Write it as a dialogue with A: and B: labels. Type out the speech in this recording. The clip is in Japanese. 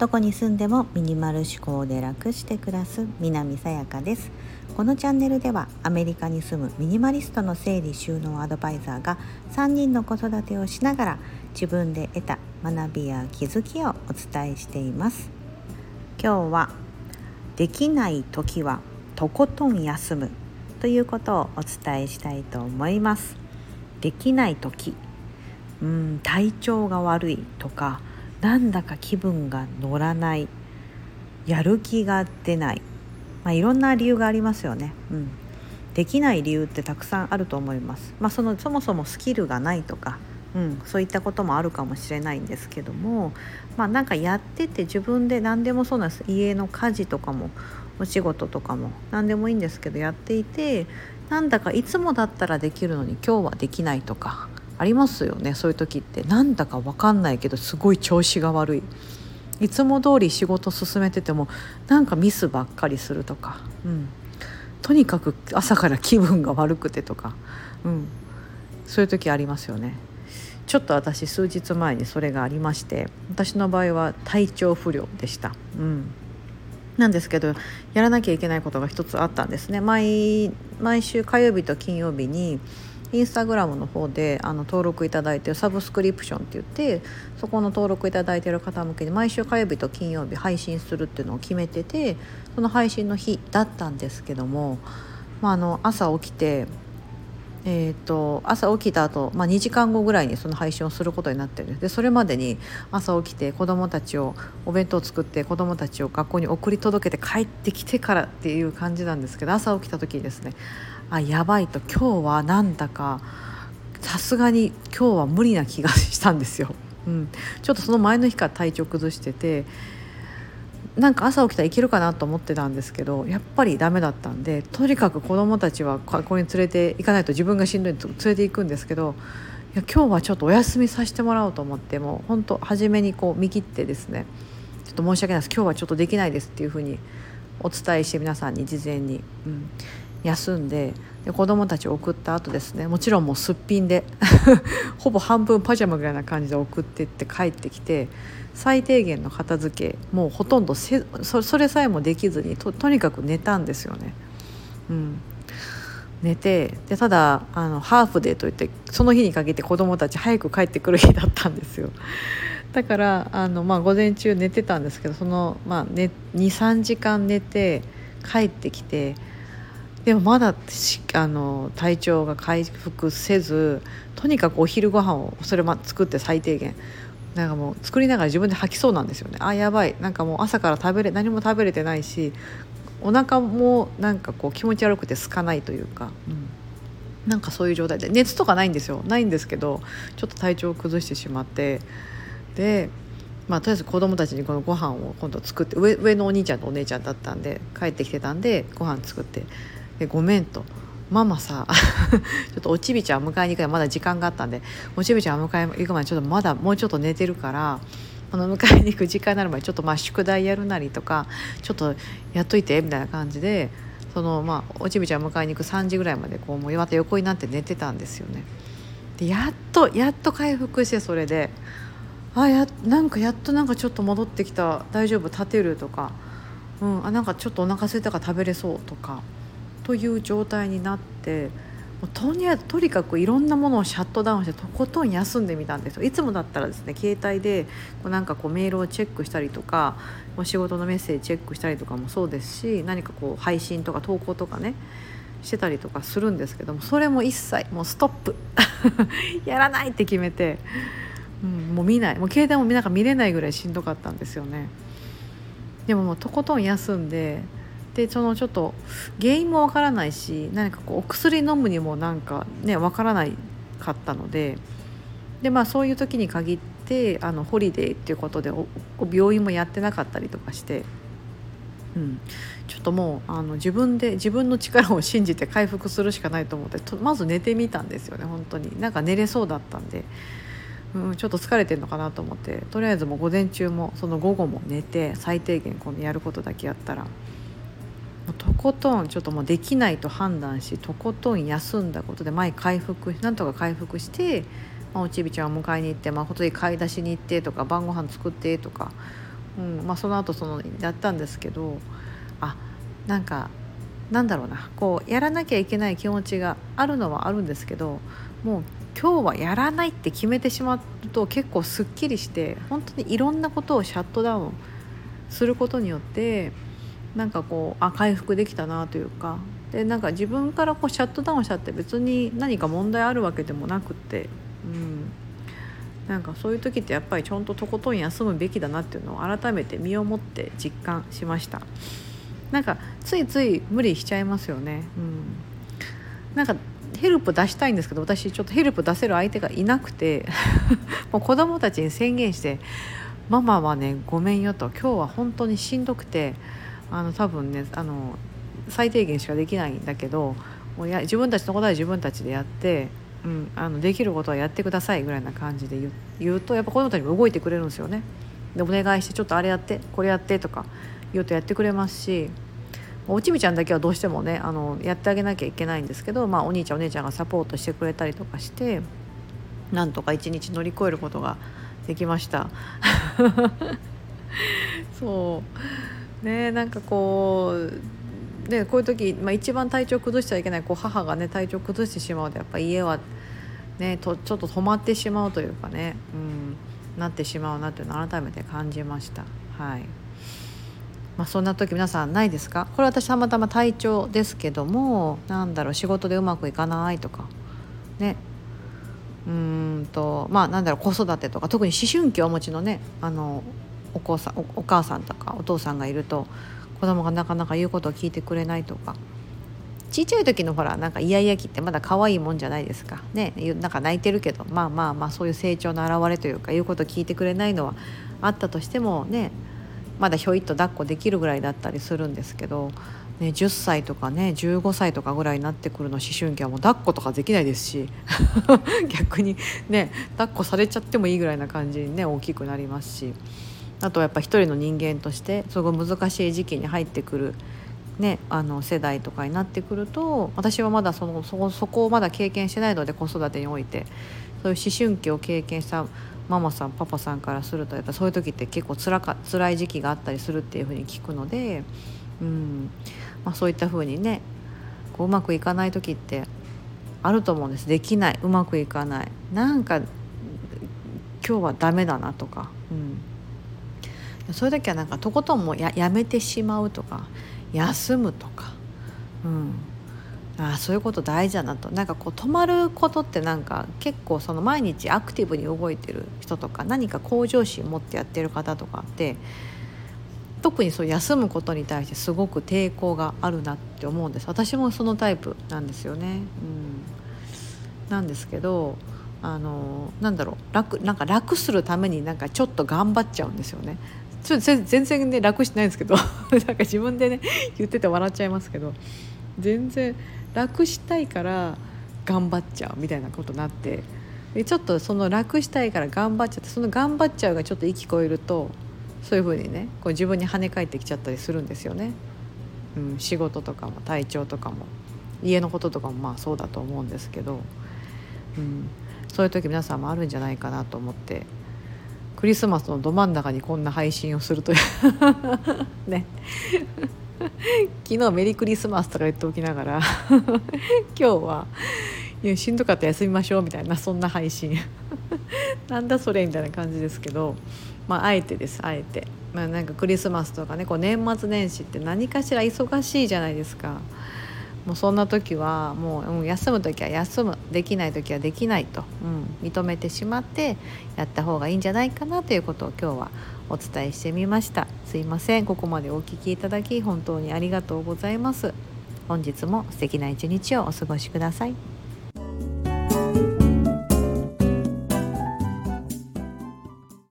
A: どこに住んでもミニマル思考で楽して暮らす南さやかです。このチャンネルではアメリカに住むミニマリストの整理収納アドバイザーが3人の子育てをしながら自分で得た学びや気づきをお伝えしています。今日はできない時はとことん休むということをお伝えしたいと思います。できない時うん体調が悪いとかなんだか気分が乗らないやる気が出ない、まあ、いろんな理由がありますよね、うん、できない理由ってたくさんあると思います、まあ、そのそもそもスキルがないとか、うん、そういったこともあるかもしれないんですけども、まあ、なんかやってて自分で何でもそうなんです。家の家事とかもお仕事とかも何でもいいんですけどやっていてなんだかいつもだったらできるのに今日はできないとかありますよねそういう時って。なんだか分かんないけどすごい調子が悪い。いつも通り仕事進めててもなんかミスばっかりするとか、うん、とにかく朝から気分が悪くてとか、うん、そういう時ありますよね。ちょっと私数日前にそれがありまして私の場合は体調不良でした。うん。なんですけどやらなきゃいけないことが一つあったんですね。毎毎週火曜日と金曜日にインスタグラムの方であの登録いただいてるサブスクリプションって言ってそこの登録いただいてる方向けに毎週火曜日と金曜日配信するっていうのを決めててその配信の日だったんですけども、まあ、あの朝起きてえーと、朝起きた後、まあ2時間後ぐらいにその配信をすることになってるでそれまでに朝起きて子どもたちをお弁当を作って子どもたちを学校に送り届けて帰ってきてからっていう感じなんですけど朝起きた時にですねあやばいと今日はなんだか。さすがに今日は無理な気がしたんですよ。うん、ちょっとその前の日から体調崩しててなんか朝起きたらいけるかなと思ってたんですけどやっぱりダメだったんでとにかく子どもたちは学校に連れて行かないと自分がしんどいと連れて行くんですけどいや今日はちょっとお休みさせてもらおうと思ってもう本当初めにこう見切ってですねちょっと申し訳ないです。今日はちょっとできないですっていうふうにお伝えして皆さんに事前に、うん、休んでで子供たちを送った後ですねもちろんもうすっぴんで ほぼ半分パジャマぐらいな感じで送ってって帰ってきて最低限の片付けもうほとんどせそれさえもできずにととにかく寝たんですよね。うん、寝てでただあのハーフデーといってその日に限って子供たち早く帰ってくる日だったんですよ。だからあの、まあ、午前中寝てたんですけどその、まあね、23時間寝て帰ってきてでもまだあの体調が回復せずとにかくお昼ご飯をそれま作って最低限。なんかもう作りながら自分で吐きそうなんですよね。あやばい。なんかもう朝から食べれ何も食べれてないしお腹もなんかこう気持ち悪くて空かないというか、うん、なんかそういう状態で。熱とかないんですよ。ないんですけどちょっと体調を崩してしまって。でまあ、とりあえず子供たちにこのご飯を今度作って上上のお兄ちゃんとお姉ちゃんだったんで帰ってきてたんでご飯作って。でごめんと。ママさ ちょっとおちびちゃん迎えに行くからまだ時間があったんでおちびちゃん迎えに行くまでちょっとまだもうちょっと寝てるからあの迎えに行く時間になる前ちょっとまあ宿題やるなりとかちょっとやっといてみたいな感じでそのまあおちびちゃん迎えに行く3時ぐらいまでこうもうまた横になって寝てたんですよね。でやっとやっと回復してそれで。あやなんかやっとなんかちょっと戻ってきた。大丈夫？立てる？とか、うん、あなんかちょっとお腹空いたから食べれそう？とか。という状態になってもうとにとにかくいろんなものをシャットダウンしてとことん休んでみたんですよ。いつもだったらですね携帯でこうなんかこうメールをチェックしたりとかお仕事のメッセージチェックしたりとかもそうですし何かこう配信とか投稿とかねしてたりとかするんですけどもそれも一切もうストップ。やらないって決めて、うん、もう見ない。もう携帯もなんか見れないぐらいしんどかったんですよね。でももうとことん休んででそのちょっと原因もわからないし何かこうお薬飲むにもなんかねわからないかったのででまあそういう時に限ってあのホリデーっていうことで病院もやってなかったりとかして。うん、ちょっともうあの自分で自分の力を信じて回復するしかないと思ってまず寝てみたんですよね本当に。なんか寝れそうだったんで、うん、ちょっと疲れてるのかなと思って。とりあえずもう午前中もその午後も寝て最低限このやることだけやったら。とことんちょっともうできないと判断しとことん休んだことで前回復なんとか回復してまあ、おちびちゃんを迎えに行って誠に買い出しに行ってとか晩ご飯作ってとか、うんまあ、その後そのやったんですけどあなんかなんだろうなこうやらなきゃいけない気持ちがあるのはあるんですけどもう今日はやらないって決めてしまうと結構すっきりして本当にいろんなことをシャットダウンすることによってなんかこうあ回復できたなというか。でなんか自分からこうシャットダウンしちゃって別に何か問題あるわけでもなくって、うん、なんかそういう時ってやっぱりちゃんととことん休むべきだなっていうのを改めて身をもって実感しました。なんかついつい無理しちゃいますよね、うん、なんかヘルプ出したいんですけど私ちょっとヘルプ出せる相手がいなくて。もう子供たちに宣言して「ママはねごめんよ」と「今日は本当にしんどくてあの多分ねあの最低限しかできないんだけどもうや自分たちのことは自分たちでやって、うん、あのできることはやってくださいぐらいな感じで言うとやっぱ子どもたちも動いてくれるんですよね。でお願いしてちょっとあれやってこれやってとか言うとやってくれますしおちびちゃんだけはどうしてもねあのやってあげなきゃいけないんですけど、まあ、お兄ちゃんお姉ちゃんがサポートしてくれたりとかしてなんとか一日乗り越えることができました。そうねなんかこうでこういう時、まあ、一番体調崩しちゃいけないこう母がね体調崩してしまうとやっぱ家はねとちょっと止まってしまうというかね、うん、なってしまうなっていうのを改めて感じました。はい。まあ、そんな時皆さんないですか？これ私たまたま体調ですけどもなんだろう仕事でうまくいかないとかね。うんとまあなんだろう子育てとか特に思春期をお持ちのねあのお子さんお母さんとかお父さんがいると子供がなかなか言うことを聞いてくれないとか。ちっちゃい時のほらなんかイヤイヤ期ってまだ可愛いもんじゃないですか。ねなんか泣いてるけどまあまあまあそういう成長の表れというか言うこと聞いてくれないのはあったとしてもねまだひょいっと抱っこできるぐらいだったりするんですけど、ね、10歳とかね15歳とかぐらいになってくるの思春期はもう抱っことかできないですし 逆にね抱っこされちゃってもいいぐらいな感じにね大きくなりますし。あとはやっぱ一人の人間としてすごい難しい時期に入ってくる。ね、あの世代とかになってくると私はまだそのそそこをまだ経験してないので子育てにおいてそういう思春期を経験したママさんパパさんからするとやっぱそういう時って結構つらか辛い時期があったりするっていうふうに聞くので、うん。まあ、そういったふうにねこううまくいかない時ってあると思うんです。できない。うまくいかない。なんか今日はダメだなとか、うん、そういう時はなんかとことんもややめてしまうとか休むとか、うん、あそういうこと大事だなと。なんかこう止まることってなんか結構その毎日アクティブに動いてる人とか何か向上心持ってやってる方とかって特にそう休むことに対してすごく抵抗があるなって思うんです。私もそのタイプなんですよね。うん、なんですけどあのなんだろう。楽なんか楽するためになんかちょっと頑張っちゃうんですよね。ちょっと全然ね楽してないんですけど。なんか自分でね言ってて笑っちゃいますけど。全然楽したいから頑張っちゃうみたいなことになって。でちょっとその楽したいから頑張っちゃってその頑張っちゃうがちょっと息こえるとそういうふうにねこう自分に跳ね返ってきちゃったりするんですよね。うん、仕事とかも体調とかも家のこととかもまあそうだと思うんですけど、うん、そういう時皆さんもあるんじゃないかなと思ってクリスマスのど真ん中にこんな配信をするという。ね。昨日メリークリスマスとか言っておきながら。今日はいやしんどかったら休みましょうみたいなそんな配信。なんだそれみたいな感じですけど。まああえてです。あえて、まあ、なんかクリスマスとかねこう年末年始って何かしら忙しいじゃないですか。もうそんな時はもう、うん、休む時は休むできない時はできないと、うん、認めてしまってやった方がいいんじゃないかなということを今日はお伝えしてみました。すいません。ここまでお聴きいただき本当にありがとうございます。本日も素敵な一日をお過ごしください。